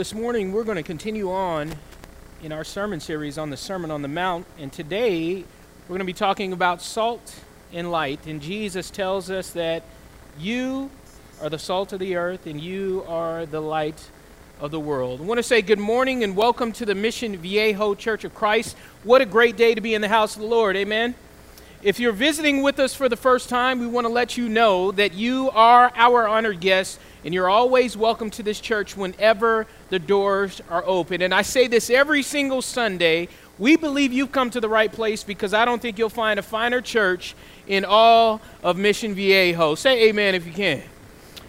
This morning we're going to continue on in our sermon series on the Sermon on the Mount. And today we're going to be talking about salt and light. And Jesus tells us that you are the salt of the earth and you are the light of the world. I want to say good morning and welcome to the Mission Viejo Church of Christ. What a great day to be in the house of the Lord. Amen. If you're visiting with us for the first time, we want to let you know that you are our honored guest and you're always welcome to this church whenever the doors are open. And I say this every single Sunday. We believe you've come to the right place because I don't think you'll find a finer church in all of Mission Viejo. Say amen if you can.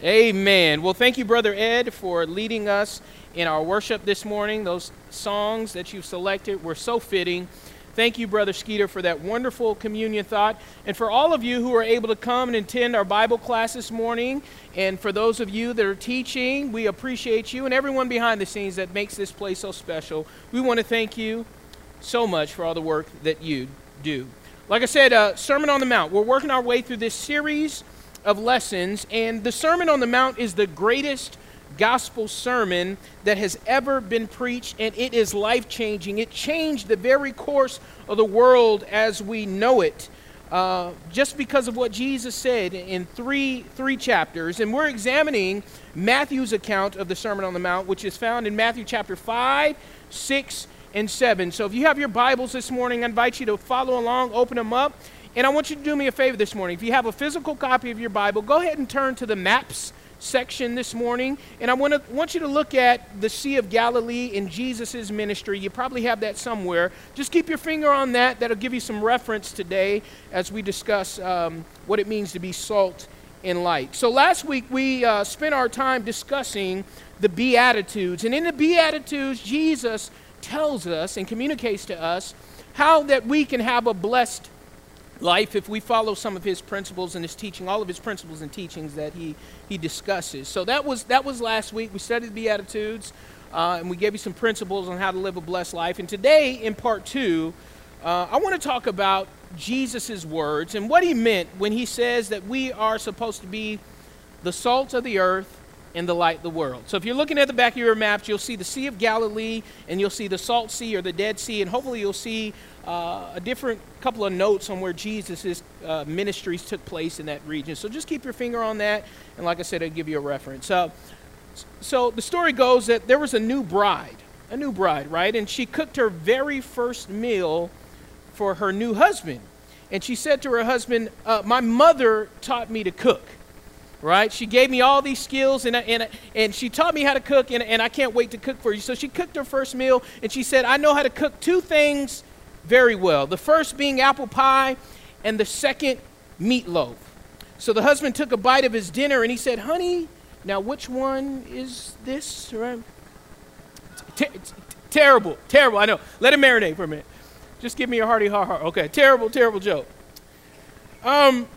Amen. Well, thank you, Brother Ed, for leading us in our worship this morning. Those songs that you've selected were so fitting. Thank you, Brother Skeeter, for that wonderful communion thought. And for all of you who are able to come and attend our Bible class this morning, and for those of you that are teaching, we appreciate you. And everyone behind the scenes that makes this place so special, we want to thank you so much for all the work that you do. Like I said, uh, Sermon on the Mount. We're working our way through this series of lessons, and the Sermon on the Mount is the greatest gospel sermon that has ever been preached, and it is life changing. It changed the very course of the world as we know it. Uh, just because of what Jesus said in three, three chapters. And we're examining Matthew's account of the Sermon on the Mount, which is found in Matthew chapter 5, 6, and 7. So if you have your Bibles this morning, I invite you to follow along, open them up. And I want you to do me a favor this morning. If you have a physical copy of your Bible, go ahead and turn to the maps section this morning, and I want, to, want you to look at the Sea of Galilee in Jesus' ministry. You probably have that somewhere. Just keep your finger on that. That'll give you some reference today as we discuss um, what it means to be salt and light. So last week we uh, spent our time discussing the Beatitudes, and in the Beatitudes, Jesus tells us and communicates to us how that we can have a blessed life if we follow some of his principles and his teaching, all of his principles and teachings that he, he discusses. So that was, that was last week. We studied the Beatitudes uh, and we gave you some principles on how to live a blessed life. And today, in part two, uh, I want to talk about Jesus' words and what he meant when he says that we are supposed to be the salt of the earth and the light of the world. So if you're looking at the back of your maps, you'll see the Sea of Galilee and you'll see the Salt Sea or the Dead Sea, and hopefully you'll see uh, a different couple of notes on where Jesus' uh, ministries took place in that region. So just keep your finger on that, and like I said, I'll give you a reference. Uh, so the story goes that there was a new bride, a new bride, right? And she cooked her very first meal for her new husband. And she said to her husband, uh, My mother taught me to cook right? She gave me all these skills and, and, and she taught me how to cook, and, and I can't wait to cook for you. So she cooked her first meal, and she said, I know how to cook two things very well. The first being apple pie, and the second, meatloaf. So the husband took a bite of his dinner and he said, Honey, now which one is this? Right? Terrible, terrible. I know. Let it marinate for a minute. Just give me a hearty ha ha. Okay, terrible, terrible joke. Um,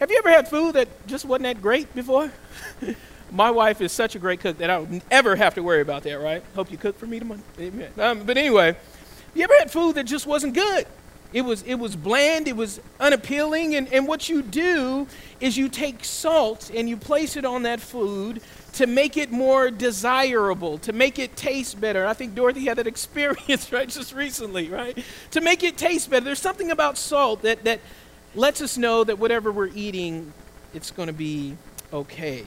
have you ever had food that just wasn't that great before? My wife is such a great cook that I don't ever have to worry about that, right? Hope you cook for me tomorrow. Amen. Um, but anyway, you ever had food that just wasn't good? It was, it was bland, it was unappealing, and, and what you do is you take salt and you place it on that food to make it more desirable, to make it taste better. I think Dorothy had that experience, right, just recently, right? To make it taste better. There's something about salt that, that lets us know that whatever we're eating, it's going to be okay.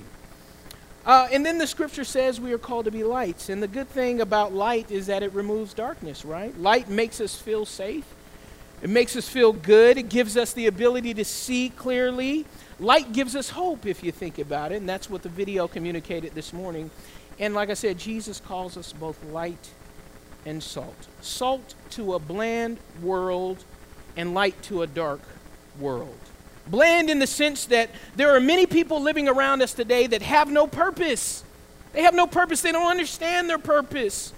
Uh, and then the scripture says we are called to be lights. And the good thing about light is that it removes darkness, right? Light makes us feel safe, it makes us feel good, it gives us the ability to see clearly. Light gives us hope, if you think about it. And that's what the video communicated this morning. And like I said, Jesus calls us both light and salt. Salt to a bland world, and light to a dark world. Bland in the sense that there are many people living around us today that have no purpose. They have no purpose, they don't understand their purpose.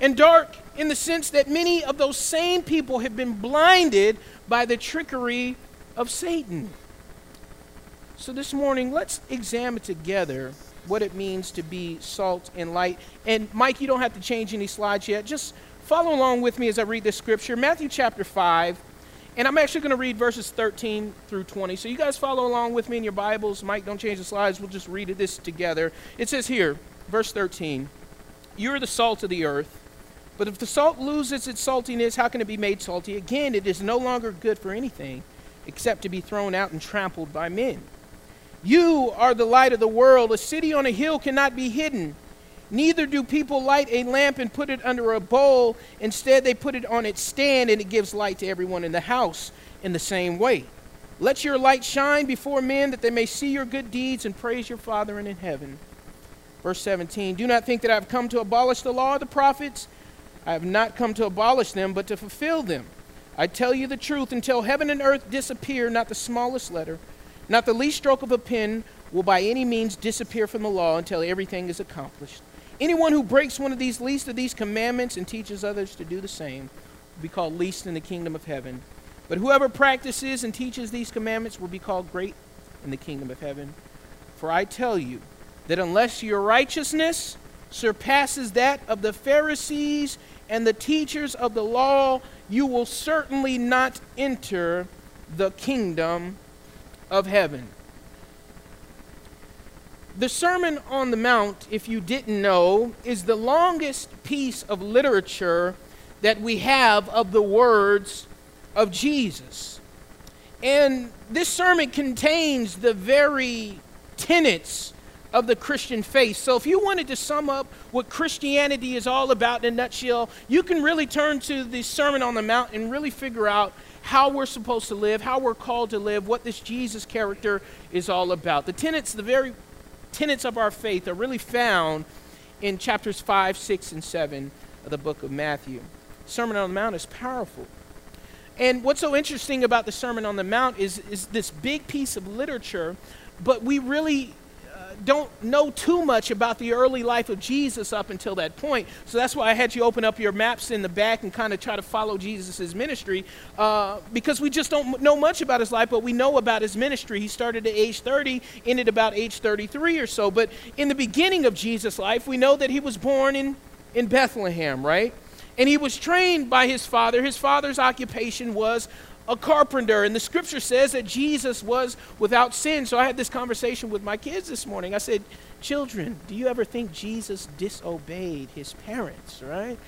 And dark in the sense that many of those same people have been blinded by the trickery of Satan. So this morning, let's examine together what it means to be salt and light. And Mike, you don't have to change any slides yet. Just follow along with me as I read this scripture. Matthew chapter 5 and I'm actually going to read verses 13 through 20. So you guys follow along with me in your Bibles. Mike, don't change the slides. We'll just read this together. It says here, verse 13 You're the salt of the earth. But if the salt loses its saltiness, how can it be made salty again? It is no longer good for anything except to be thrown out and trampled by men. You are the light of the world. A city on a hill cannot be hidden. Neither do people light a lamp and put it under a bowl. Instead, they put it on its stand, and it gives light to everyone in the house in the same way. Let your light shine before men that they may see your good deeds and praise your Father in heaven. Verse 17 Do not think that I have come to abolish the law of the prophets. I have not come to abolish them, but to fulfill them. I tell you the truth, until heaven and earth disappear, not the smallest letter, not the least stroke of a pen will by any means disappear from the law until everything is accomplished. Anyone who breaks one of these least of these commandments and teaches others to do the same will be called least in the kingdom of heaven. But whoever practices and teaches these commandments will be called great in the kingdom of heaven. For I tell you that unless your righteousness surpasses that of the Pharisees and the teachers of the law, you will certainly not enter the kingdom of heaven. The Sermon on the Mount, if you didn't know, is the longest piece of literature that we have of the words of Jesus. And this sermon contains the very tenets of the Christian faith. So, if you wanted to sum up what Christianity is all about in a nutshell, you can really turn to the Sermon on the Mount and really figure out how we're supposed to live, how we're called to live, what this Jesus character is all about. The tenets, the very tenets of our faith are really found in chapters 5, 6, and 7 of the book of Matthew. Sermon on the Mount is powerful. And what's so interesting about the Sermon on the Mount is, is this big piece of literature, but we really don't know too much about the early life of Jesus up until that point. So that's why I had you open up your maps in the back and kind of try to follow Jesus' ministry uh, because we just don't know much about his life, but we know about his ministry. He started at age 30, ended about age 33 or so. But in the beginning of Jesus' life, we know that he was born in, in Bethlehem, right? And he was trained by his father. His father's occupation was a carpenter. And the scripture says that Jesus was without sin. So I had this conversation with my kids this morning. I said, Children, do you ever think Jesus disobeyed his parents, right?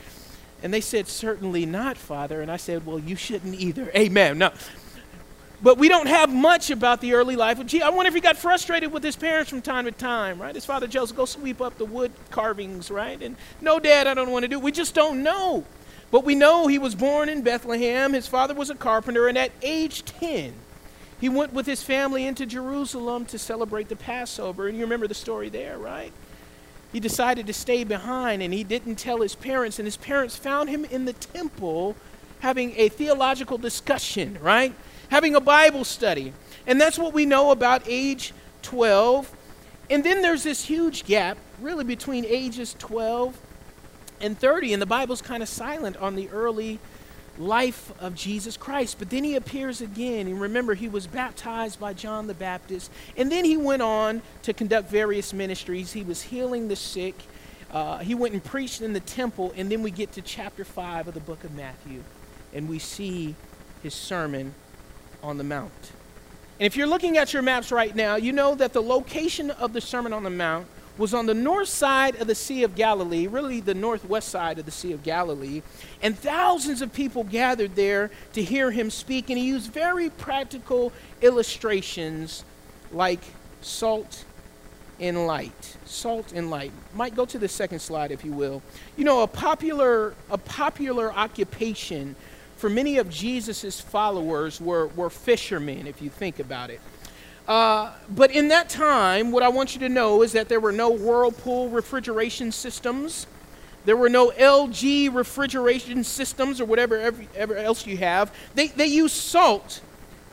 And they said, Certainly not, Father. And I said, Well, you shouldn't either. Amen. No. But we don't have much about the early life of Jesus. I wonder if he got frustrated with his parents from time to time, right? His father Joseph, go sweep up the wood carvings, right? And no, Dad, I don't want to do. It. We just don't know. But we know he was born in Bethlehem. His father was a carpenter, and at age 10, he went with his family into Jerusalem to celebrate the Passover. And you remember the story there, right? He decided to stay behind, and he didn't tell his parents. And his parents found him in the temple having a theological discussion, right? Having a Bible study. And that's what we know about age 12. And then there's this huge gap, really, between ages 12 and 30, and the Bible's kind of silent on the early life of Jesus Christ. But then he appears again. And remember, he was baptized by John the Baptist. And then he went on to conduct various ministries. He was healing the sick. Uh, he went and preached in the temple. And then we get to chapter 5 of the book of Matthew. And we see his sermon on the Mount. And if you're looking at your maps right now, you know that the location of the Sermon on the Mount was on the north side of the Sea of Galilee, really the northwest side of the Sea of Galilee, and thousands of people gathered there to hear him speak. And he used very practical illustrations like salt and light. Salt and light. Might go to the second slide if you will. You know, a popular a popular occupation for many of Jesus' followers were, were fishermen, if you think about it. Uh, but in that time, what I want you to know is that there were no Whirlpool refrigeration systems. There were no LG refrigeration systems or whatever every, ever else you have. They, they used salt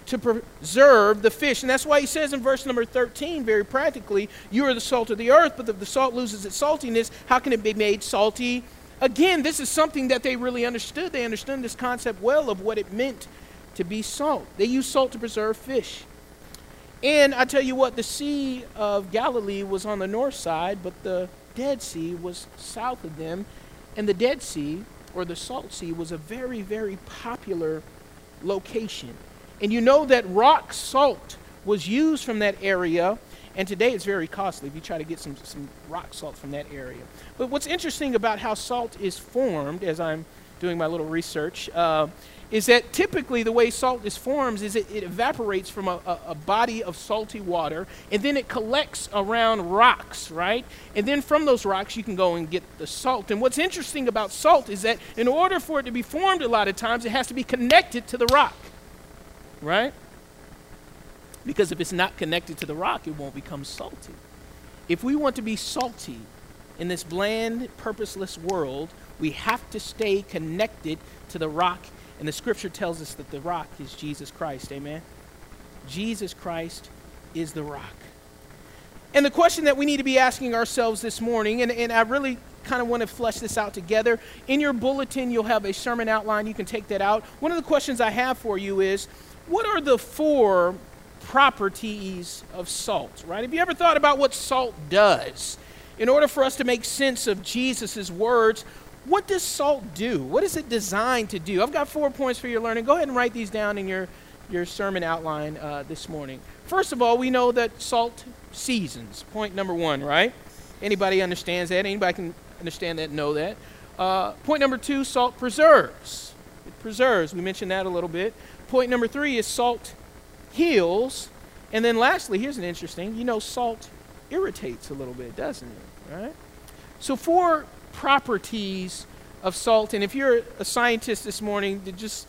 to preserve the fish. And that's why he says in verse number 13, very practically, You are the salt of the earth, but if the salt loses its saltiness, how can it be made salty again? This is something that they really understood. They understood this concept well of what it meant to be salt. They used salt to preserve fish. And I tell you what, the Sea of Galilee was on the north side, but the Dead Sea was south of them. And the Dead Sea, or the Salt Sea, was a very, very popular location. And you know that rock salt was used from that area, and today it's very costly if you try to get some, some rock salt from that area. But what's interesting about how salt is formed, as I'm doing my little research, uh, is that typically the way salt is formed is it, it evaporates from a, a, a, body of salty water and then it collects around rocks, right? And then from those rocks you can go and get the salt. And what's interesting about salt is that in order for it to be formed a lot of times it has to be connected to the rock, right? Because if it's not connected to the rock, it won't become salty. If we want to be salty in this bland, purposeless world, we have to stay connected to the rock and the scripture tells us that the rock is Jesus Christ. Amen? Jesus Christ is the rock. And the question that we need to be asking ourselves this morning, and, and I really kind of want to flesh this out together. In your bulletin, you'll have a sermon outline. You can take that out. One of the questions I have for you is what are the four properties of salt, right? Have you ever thought about what salt does? In order for us to make sense of Jesus' words, what does salt do? What is it designed to do? I've got four points for your learning. Go ahead and write these down in your, your sermon outline uh, this morning. First of all, we know that salt seasons. Point number one, right? Anybody understands that? Anybody can understand that, know that. Uh, point number two, salt preserves. It preserves. We mentioned that a little bit. Point number three is salt heals. And then lastly, here's an interesting, you know, salt irritates a little bit, doesn't it? Right? So four properties of salt. And if you're a scientist this morning, just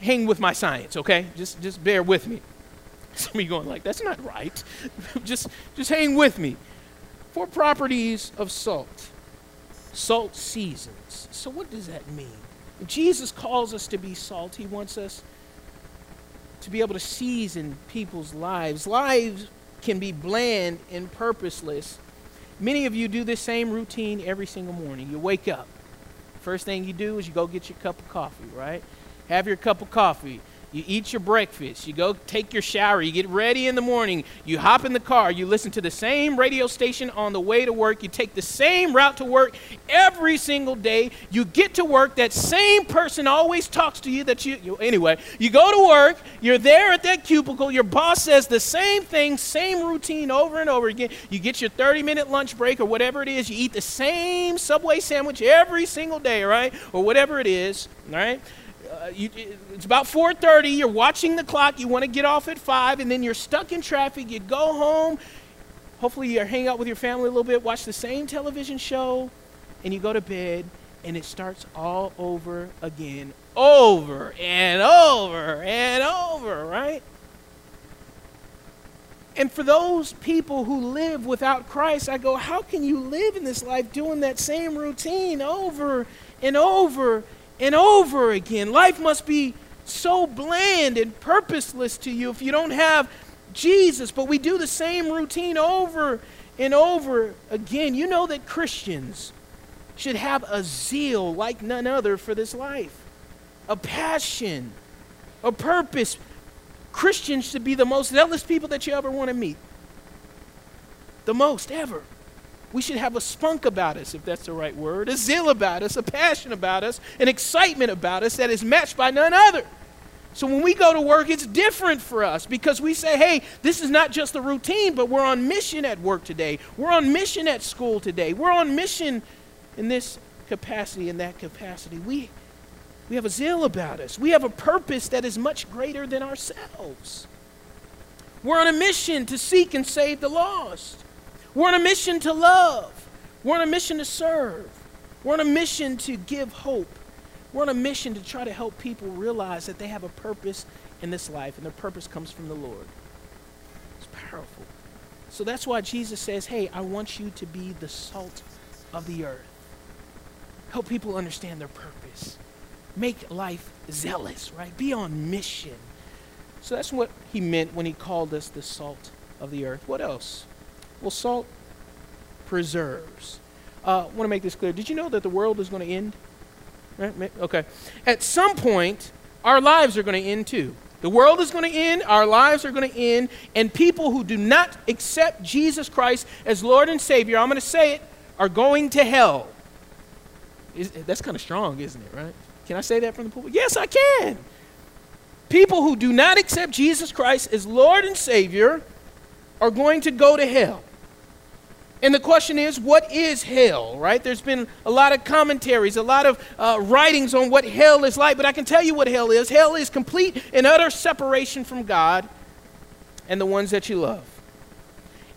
hang with my science, okay? Just, just bear with me. Some of you going like, that's not right. just, just hang with me. Four properties of salt. Salt seasons. So what does that mean? Jesus calls us to be salt. He wants us to be able to season people's lives. Lives can be bland and purposeless Many of you do this same routine every single morning. You wake up. First thing you do is you go get your cup of coffee, right? Have your cup of coffee. You eat your breakfast. You go take your shower. You get ready in the morning. You hop in the car. You listen to the same radio station on the way to work. You take the same route to work every single day. You get to work. That same person always talks to you. That you, you anyway. You go to work. You're there at that cubicle. Your boss says the same thing, same routine over and over again. You get your 30-minute lunch break or whatever it is. You eat the same Subway sandwich every single day, right? Or whatever it is, right? Uh, you, it's about 4.30 you're watching the clock you want to get off at 5 and then you're stuck in traffic you go home hopefully you hang out with your family a little bit watch the same television show and you go to bed and it starts all over again over and over and over right? And for those people who live without Christ, I go, how can you live in this life doing that same routine over and over and over again. Life must be so bland and purposeless to you if you don't have Jesus, but we do the same routine over and over again. You know that Christians should have a zeal like none other for this life. a passion, a purpose. Christians should be the most zealous people that you ever want to meet. The most ever. We should have a spunk about us, if that's the right word, a zeal about us, a passion about us, an excitement about us that is matched by none other. So when we go to work, it's different for us because we say, hey, this is not just a routine, but we're on mission at work today. We're on mission at school today. We're on mission in this capacity, in that capacity. We, we have a zeal about us. We have a purpose that is much greater than ourselves. We're on a mission to seek and save the lost. We're on a mission to love. We're on a mission to serve. We're on a mission to give hope we're on a mission to try to help people realize that they have a purpose in this life, and their purpose comes from the Lord. It's powerful. So that's why Jesus says, Hey, I want you to be the salt of the earth. Help people understand their purpose. Make life zealous, right? Be on mission. So that's what he meant when he called us the salt of the earth. What else? Well, salt preserves. Uh, I want to make this clear. Did you know that the world is going to end? Right? Okay. At some point, our lives are going to end too. The world is going to end, our lives are going to end, and people who do not accept Jesus Christ as Lord and Savior, I'm going to say it, are going to hell. Is, that's kind of strong, isn't it, right? Can I say that from the pulpit? Yes, I can. People who do not accept Jesus Christ as Lord and Savior are going to go to hell. And the question is, what is hell, right? There's been a lot of commentaries, a lot of uh, writings on what hell is like, but I can tell you what hell is. Hell is complete and utter separation from God and the ones that you love.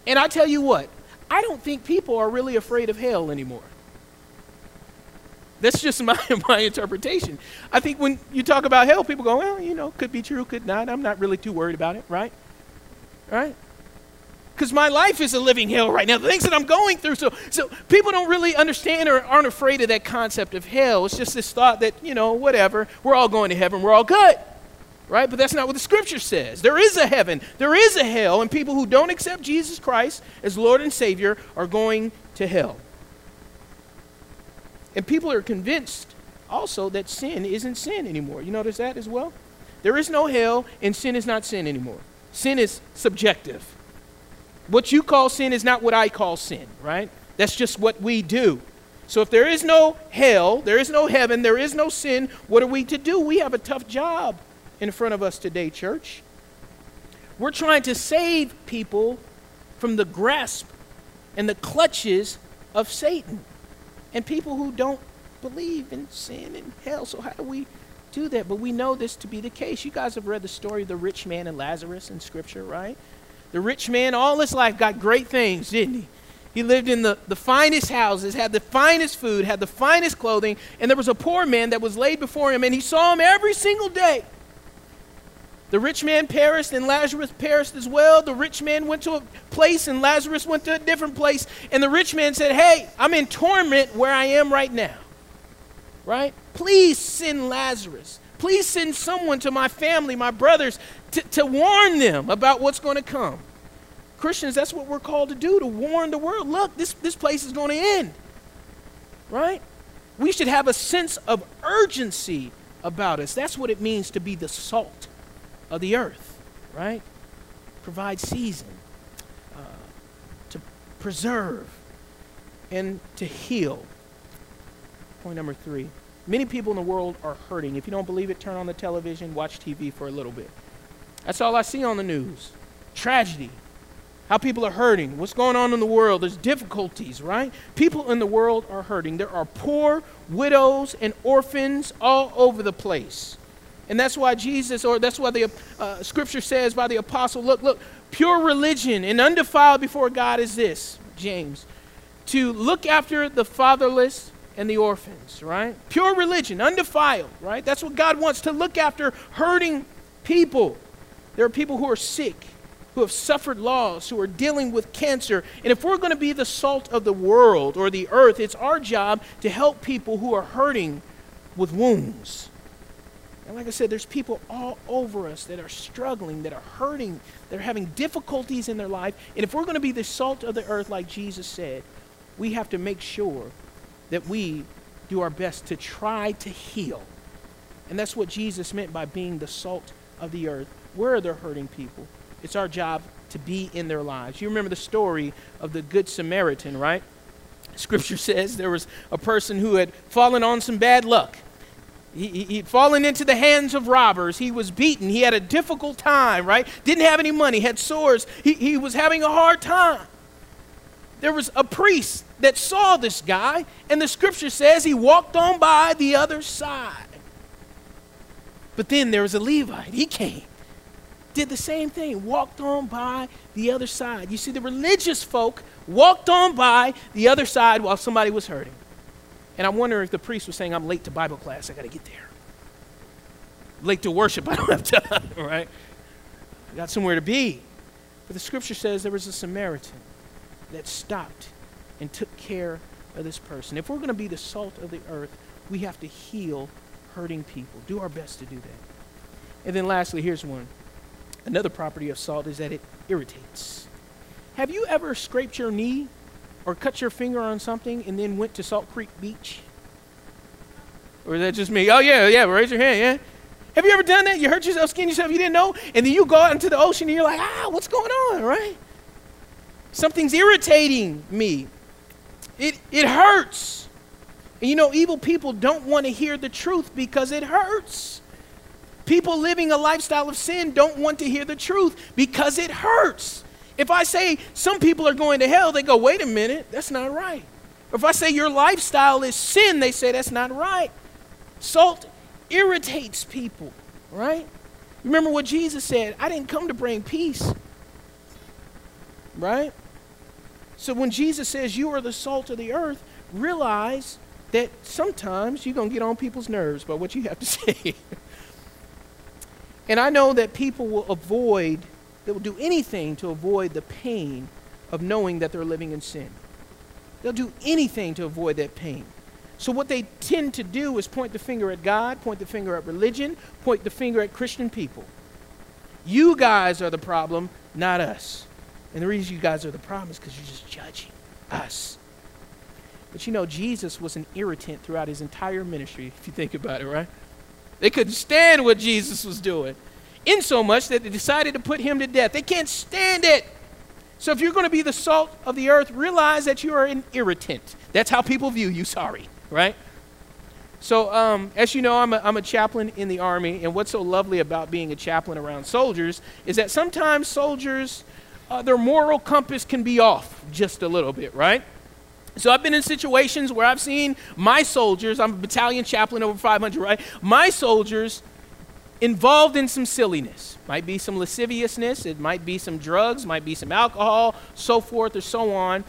And I tell you what, I don't think people are really afraid of hell anymore. That's just my, my interpretation. I think when you talk about hell, people go, well, you know, could be true, could not. I'm not really too worried about it, right? Right? Because my life is a living hell right now. The things that I'm going through. So, so people don't really understand or aren't afraid of that concept of hell. It's just this thought that, you know, whatever, we're all going to heaven, we're all good. Right? But that's not what the scripture says. There is a heaven, there is a hell, and people who don't accept Jesus Christ as Lord and Savior are going to hell. And people are convinced also that sin isn't sin anymore. You notice that as well? There is no hell, and sin is not sin anymore. Sin is subjective. What you call sin is not what I call sin, right? That's just what we do. So if there is no hell, there is no heaven, there is no sin, what are we to do? We have a tough job in front of us today, church. We're trying to save people from the grasp and the clutches of Satan and people who don't believe in sin and hell. So, how do we do that? But we know this to be the case. You guys have read the story of the rich man and Lazarus in Scripture, right? The rich man, all his life, got great things, didn't he? He lived in the, the finest houses, had the finest food, had the finest clothing, and there was a poor man that was laid before him, and he saw him every single day. The rich man perished, and Lazarus perished as well. The rich man went to a place, and Lazarus went to a different place. And the rich man said, Hey, I'm in torment where I am right now. Right? Please send Lazarus. Please send someone to my family, my brothers, to, to warn them about what's going to come. Christians, that's what we're called to do, to warn the world. Look, this, this place is going to end. Right? We should have a sense of urgency about us. That's what it means to be the salt of the earth, right? Provide season, uh, to preserve, and to heal. Point number three. Many people in the world are hurting. If you don't believe it, turn on the television, watch TV for a little bit. That's all I see on the news. Tragedy. How people are hurting. What's going on in the world? There's difficulties, right? People in the world are hurting. There are poor, widows, and orphans all over the place. And that's why Jesus, or that's why the uh, scripture says by the apostle, look, look, pure religion and undefiled before God is this, James, to look after the fatherless and the orphans, right? Pure religion, undefiled, right? That's what God wants to look after hurting people. There are people who are sick, who have suffered loss, who are dealing with cancer. And if we're going to be the salt of the world or the earth, it's our job to help people who are hurting with wounds. And like I said, there's people all over us that are struggling, that are hurting, that are having difficulties in their life. And if we're going to be the salt of the earth, like Jesus said, we have to make sure that we do our best to try to heal And that's what Jesus meant by being the salt of the earth. Where are the hurting people? It's our job to be in their lives. You remember the story of the Good Samaritan, right? Scripture says there was a person who had fallen on some bad luck. He, he'd fallen into the hands of robbers. He was beaten. He had a difficult time, right? Didn't have any money, had sores. He, he was having a hard time. There was a priest that saw this guy, and the scripture says he walked on by the other side. But then there was a Levite. He came, did the same thing, walked on by the other side. You see, the religious folk walked on by the other side while somebody was hurting. And I wonder if the priest was saying, I'm late to Bible class, I got to get there. Late to worship, I don't have time, right? I got somewhere to be. But the scripture says there was a Samaritan that stopped and took care of this person. If we're going to be the salt of the earth, we have to heal hurting people. Do our best to do that. And then lastly, here's one. Another property of salt is that it irritates. Have you ever scraped your knee or cut your finger on something and then went to Salt Creek Beach? Or is that just me? Oh, yeah, yeah, raise your hand, yeah. Have you ever done that? You hurt yourself, skinned yourself, you didn't know, and then you go out into the ocean and you're like, ah, what's going on, right? Something's irritating me. It, it hurts. And you know, evil people don't want to hear the truth because it hurts. People living a lifestyle of sin don't want to hear the truth because it hurts. If I say some people are going to hell, they go, wait a minute, that's not right. If I say your lifestyle is sin, they say that's not right. Salt irritates people, right? Remember what Jesus said I didn't come to bring peace, right? So when Jesus says you are the salt of the earth, realize that sometimes you're going to get on people's nerves by what you have to say. and I know that people will avoid, they will do anything to avoid the pain of knowing that they're living in sin. They'll do anything to avoid that pain. So, what they tend to do is point the finger at God, point the finger at religion, point the finger at Christian people. You guys are the problem, not us. And the reason you guys are the problem is because you're just judging us. But you know, Jesus was an irritant throughout his entire ministry, if you think about it, right? They couldn't stand what Jesus was doing, in so much that they decided to put him to death. They can't stand it. So if you're going to be the salt of the earth, realize that you are an irritant. That's how people view you, sorry, right? So, um, as you know, I'm a, I'm a chaplain in the Army, and what's so lovely about being a chaplain around soldiers is that sometimes soldiers, uh, their moral compass can be off just a little bit, right? So I've been in situations where I've seen my soldiers, I'm a battalion chaplain over 500, right? My soldiers involved in some silliness. Might be some lasciviousness, it might be some drugs, might be some alcohol, so forth or so on.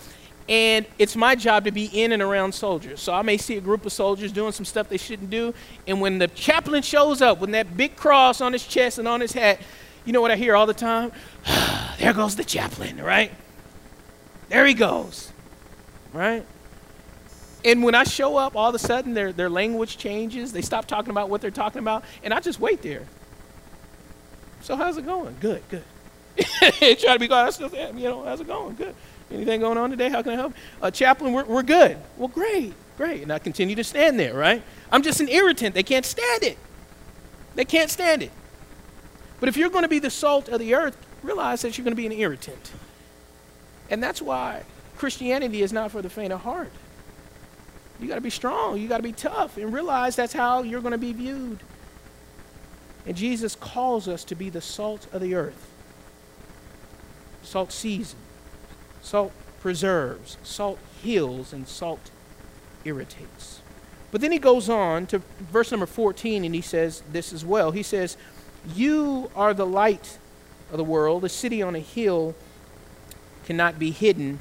And it's my job to be in and around soldiers. So I may see a group of soldiers doing some stuff they shouldn't do. And when the chaplain shows up with that big cross on his chest and on his hat, you know what I hear all the time? there goes the chaplain, right? There he goes right? And when I show up, all of a sudden their, their language changes. They stop talking about what they're talking about, and I just wait there. So how's it going? Good, good. Try to be quiet. I still, you know, how's it going? Good. Anything going on today? How can I help? Uh, chaplain, we're, we're good. Well, great, great. And I continue to stand there, right? I'm just an irritant. They can't stand it. They can't stand it. But if you're going to be the salt of the earth, realize that you're going to be an irritant. And that's why Christianity is not for the faint of heart. You got to be strong. You got to be tough and realize that's how you're going to be viewed. And Jesus calls us to be the salt of the earth. Salt seasons, salt preserves, salt heals, and salt irritates. But then he goes on to verse number 14 and he says this as well. He says, You are the light of the world. A city on a hill cannot be hidden.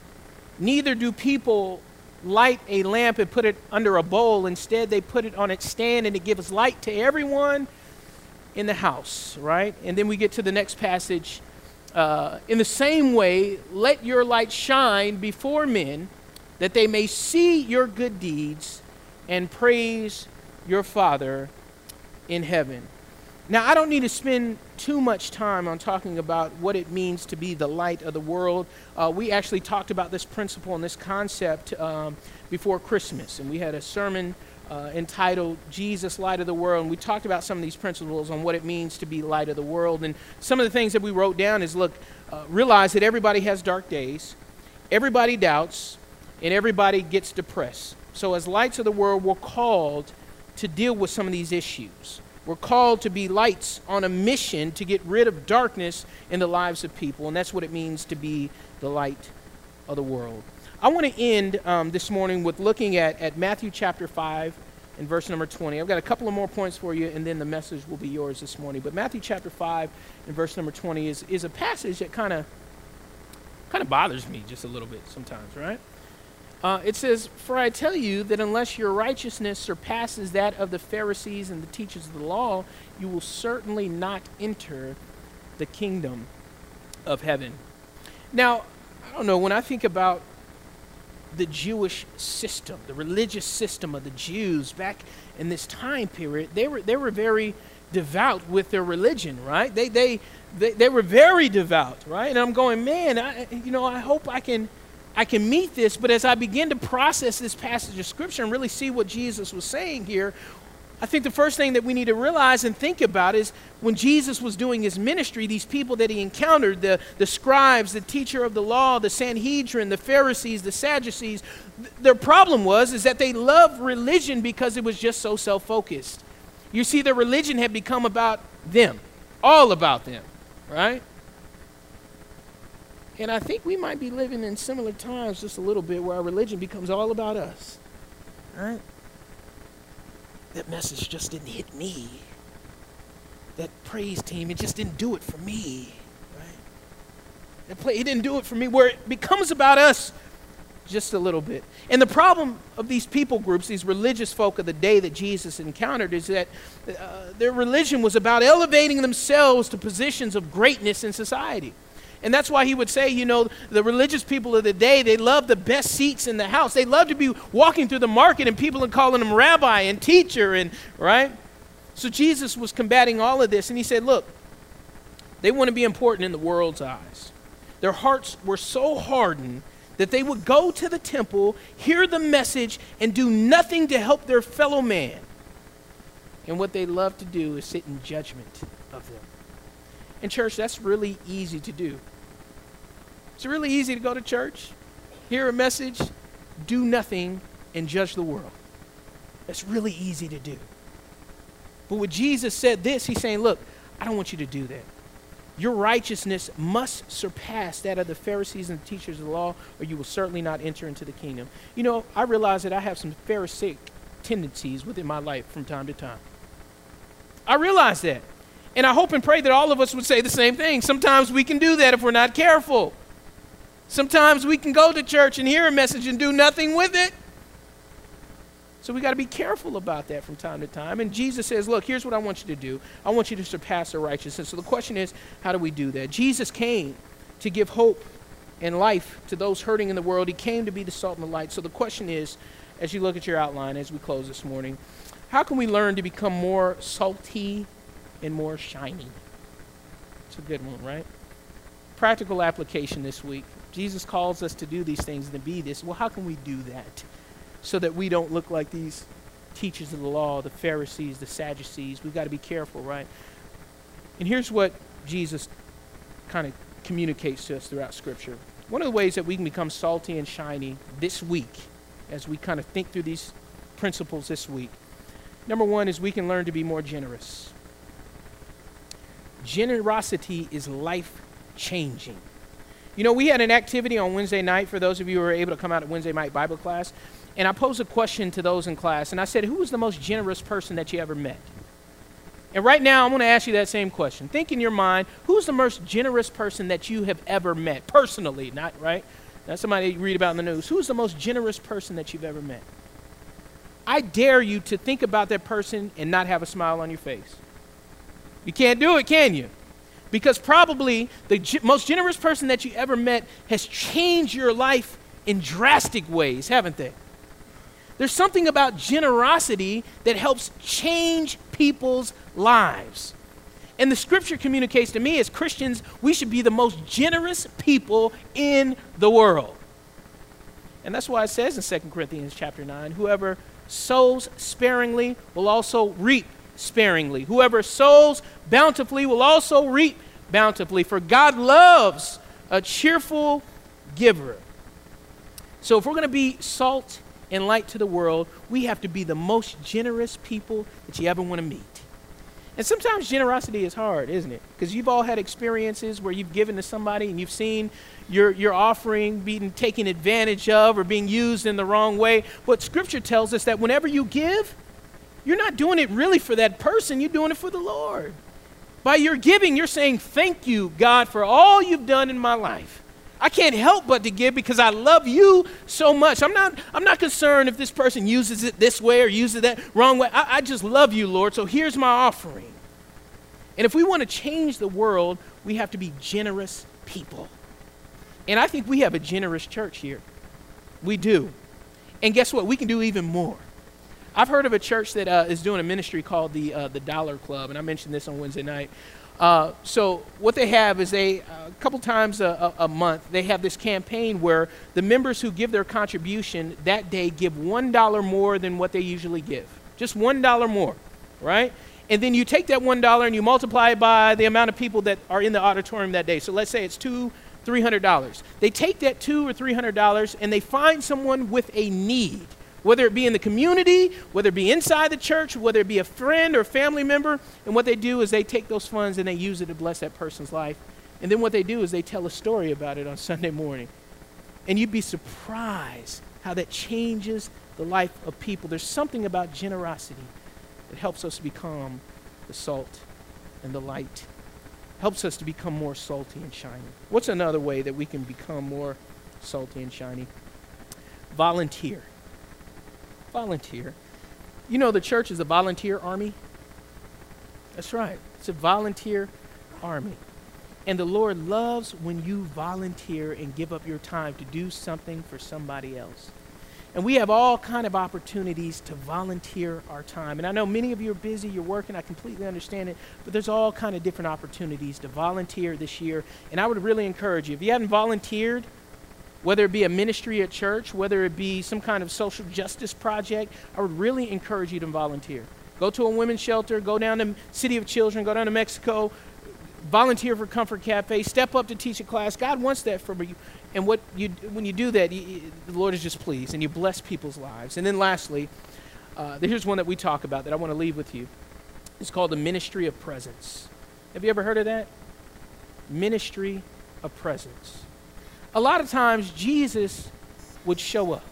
Neither do people light a lamp and put it under a bowl. Instead, they put it on its stand and it gives light to everyone in the house, right? And then we get to the next passage. Uh, in the same way, let your light shine before men that they may see your good deeds and praise your Father in heaven. Now, I don't need to spend too much time on talking about what it means to be the light of the world. Uh, we actually talked about this principle and this concept um, before Christmas, and we had a sermon uh, entitled Jesus, Light of the World, and we talked about some of these principles on what it means to be light of the world. And some of the things that we wrote down is look, uh, realize that everybody has dark days, everybody doubts, and everybody gets depressed. So, as lights of the world, we're called to deal with some of these issues. We're called to be lights on a mission to get rid of darkness in the lives of people, and that's what it means to be the light of the world. I want to end um, this morning with looking at, at Matthew chapter 5 and verse number 20. I've got a couple of more points for you, and then the message will be yours this morning. But Matthew chapter 5 and verse number 20 is, is a passage that kind of kind of bothers me just a little bit sometimes, right? Uh, it says, For I tell you that unless your righteousness surpasses that of the Pharisees and the teachers of the law, you will certainly not enter the kingdom of heaven. Now, I don't know, when I think about the Jewish system, the religious system of the Jews back in this time period, they were, they were very devout with their religion, right? They, they, they, they were very devout, right? And I'm going, man, I, you know, I hope I can I can meet this, but as I begin to process this passage of Scripture and really see what Jesus was saying here, I think the first thing that we need to realize and think about is when Jesus was doing his ministry, these people that he encountered the, the scribes, the teacher of the law, the Sanhedrin, the Pharisees, the Sadducees th- their problem was is that they loved religion because it was just so self focused. You see, their religion had become about them, all about them, right? And I think we might be living in similar times just a little bit where our religion becomes all about us. Right? That message just didn't hit me. That praise team, it just didn't do it for me. Right? That play, it didn't do it for me, where it becomes about us just a little bit. And the problem of these people groups, these religious folk of the day that Jesus encountered, is that uh, their religion was about elevating themselves to positions of greatness in society. And that's why he would say, you know, the religious people of the day, they love the best seats in the house. They love to be walking through the market and people are calling them rabbi and teacher and right? So Jesus was combating all of this and he said, look, they want to be important in the world's eyes. Their hearts were so hardened that they would go to the temple, hear the message, and do nothing to help their fellow man. And what they love to do is sit in judgment of them. And, church, that's really easy to do. It's really easy to go to church, hear a message, do nothing, and judge the world. That's really easy to do. But when Jesus said this, he's saying, Look, I don't want you to do that. Your righteousness must surpass that of the Pharisees and the teachers of the law, or you will certainly not enter into the kingdom. You know, I realize that I have some Pharisaic tendencies within my life from time to time. I realize that. And I hope and pray that all of us would say the same thing. Sometimes we can do that if we're not careful. Sometimes we can go to church and hear a message and do nothing with it. So we got to be careful about that from time to time. And Jesus says, Look, here's what I want you to do I want you to surpass the righteousness. So the question is, how do we do that? Jesus came to give hope and life to those hurting in the world. He came to be the salt and the light. So the question is, as you look at your outline as we close this morning, how can we learn to become more salty and more shiny. It's a good one, right? Practical application this week. Jesus calls us to do these things and to be this. Well, how can we do that so that we don't look like these teachers of the law, the Pharisees, the Sadducees? We've got to be careful, right? And here's what Jesus kind of communicates to us throughout Scripture. One of the ways that we can become salty and shiny this week, as we kind of think through these principles this week, number one is we can learn to be more generous. Generosity is life changing. You know, we had an activity on Wednesday night for those of you who were able to come out at Wednesday night Bible class. And I posed a question to those in class, and I said, Who was the most generous person that you ever met? And right now, I'm going to ask you that same question. Think in your mind, who's the most generous person that you have ever met? Personally, not right? Not somebody you read about in the news. Who's the most generous person that you've ever met? I dare you to think about that person and not have a smile on your face. You can't do it, can you? Because probably the g- most generous person that you ever met has changed your life in drastic ways, haven't they? There's something about generosity that helps change people's lives. And the scripture communicates to me as Christians, we should be the most generous people in the world. And that's why it says in 2 Corinthians chapter 9, whoever sows sparingly will also reap sparingly. Whoever sows bountifully will also reap bountifully. For God loves a cheerful giver. So if we're going to be salt and light to the world, we have to be the most generous people that you ever want to meet. And sometimes generosity is hard, isn't it? Because you've all had experiences where you've given to somebody and you've seen your, your offering being taken advantage of or being used in the wrong way. But Scripture tells us that whenever you give, you're not doing it really for that person, you're doing it for the Lord. By your giving, you're saying, Thank you, God, for all you've done in my life. I can't help but to give because I love you so much. I'm not, I'm not concerned if this person uses it this way or uses it that wrong way. I, I just love you, Lord, so here's my offering. And if we want to change the world, we have to be generous people. And I think we have a generous church here. We do. And guess what? We can do even more. I've heard of a church that uh, is doing a ministry called the, uh, the Dollar Club, and I mentioned this on Wednesday night. Uh, so what they have is they a couple times a, a, a, month they have this campaign where the members who give their contribution that day give one dollar more than what they usually give. Just one dollar more right? And then you take that one dollar and you multiply it by the amount of people that are in the auditorium that day. So let's say it's two three hundred dollars. They take that two or three hundred dollars and they find someone with a need whether it be in the community, whether it be inside the church, whether it be a friend or family member. And what they do is they take those funds and they use it to bless that person's life. And then what they do is they tell a story about it on Sunday morning. And you'd be surprised how that changes the life of people. There's something about generosity that helps us become the salt and the light, helps us to become more salty and shiny. What's another way that we can become more salty and shiny? Volunteer volunteer. You know, the church is a volunteer army. That's right, it's a volunteer army. And the Lord loves when you volunteer and give up your time to do something for somebody else. And we have all kind of opportunities to volunteer our time. And I know many of you are busy, you're working, I completely understand it, but there's all kind of different opportunities to volunteer this year. And I would really encourage you, if you haven't volunteered, whether it be a ministry at church, whether it be some kind of social justice project, I would really encourage you to volunteer. Go to a women's shelter, go down to City of Children, go down to Mexico, volunteer for Comfort Cafe, step up to teach a class. God wants that from you. And what you, when you do that, you, the Lord is just pleased and you bless people's lives. And then lastly, uh, here's one that we talk about that I want to leave with you. It's called the ministry of presence. Have you ever heard of that? Ministry of presence a lot of times Jesus would show up.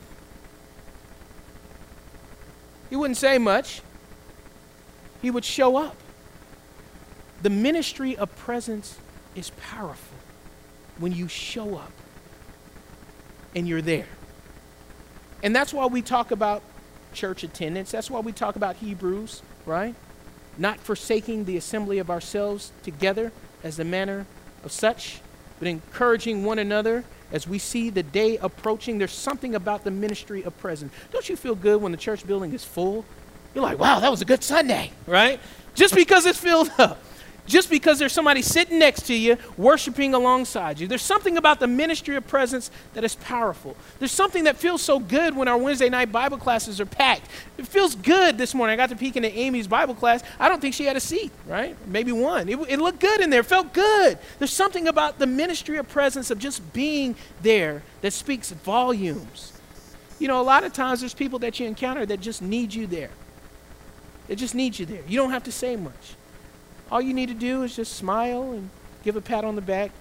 He wouldn't say much, he would show up. The ministry of presence is powerful when you show up and you're there. And that's why we talk about church attendance. That's why we talk about Hebrews, right? Not forsaking the assembly of ourselves together as the manner of such, but encouraging one another as we see the day approaching, there's something about the ministry of presence. Don't you feel good when the church building is full? You're like, wow, that was a good Sunday, right? Just because it's filled up. Just because there's somebody sitting next to you, worshiping alongside you. There's something about the ministry of presence that is powerful. There's something that feels so good when our Wednesday night Bible classes are packed. It feels good this morning. I got to peek into Amy's Bible class. I don't think she had a seat, right? Maybe one. It, it looked good in there, it felt good. There's something about the ministry of presence of just being there that speaks volumes. You know, a lot of times there's people that you encounter that just need you there. They just need you there. You don't have to say much. All you need to do is just smile and give a pat on the back,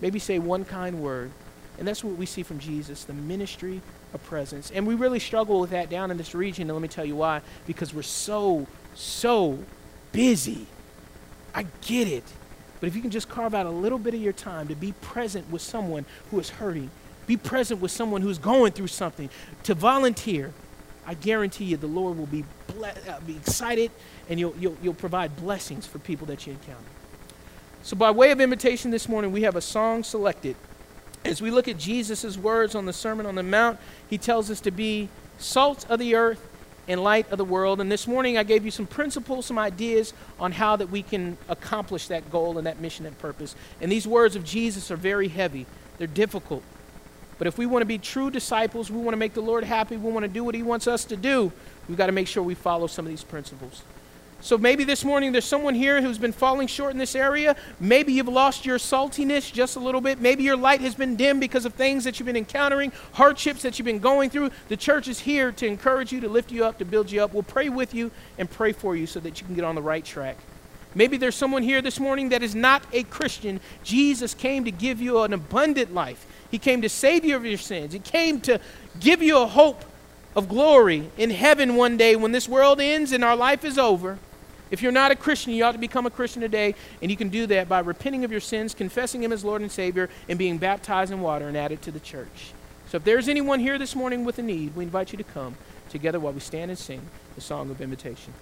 maybe say one kind word. And that's what we see from Jesus the ministry of presence. And we really struggle with that down in this region. And let me tell you why. Because we're so, so busy. I get it. But if you can just carve out a little bit of your time to be present with someone who is hurting, be present with someone who's going through something, to volunteer, I guarantee you the Lord will be, ble- uh, be excited and you'll, you'll, you'll provide blessings for people that you encounter. So, by way of invitation this morning, we have a song selected. As we look at Jesus' words on the Sermon on the Mount, he tells us to be salt of the earth and light of the world. And this morning I gave you some principles, some ideas on how that we can accomplish that goal and that mission and purpose. And these words of Jesus are very heavy. They're difficult. But if we want to be true disciples, we want to make the Lord happy, we want to do what he wants us to do, we've got to make sure we follow some of these principles. So maybe this morning there's someone here who's been falling short in this area. Maybe you've lost your saltiness just a little bit. Maybe your light has been dim because of things that you've been encountering, hardships that you've been going through. The church is here to encourage you, to lift you up, to build you up. We'll pray with you and pray for you so that you can get on the right track. Maybe there's someone here this morning that is not a Christian. Jesus came to give you an abundant life. He came to save you of your sins. He came to give you a hope of glory in heaven one day when this world ends and our life is over. If you're not a Christian, you ought to become a Christian today, and you can do that by repenting of your sins, confessing Him as Lord and Savior, and being baptized in water and added to the church. So if there's anyone here this morning with a need, we invite you to come together while we stand and sing the song of invitation.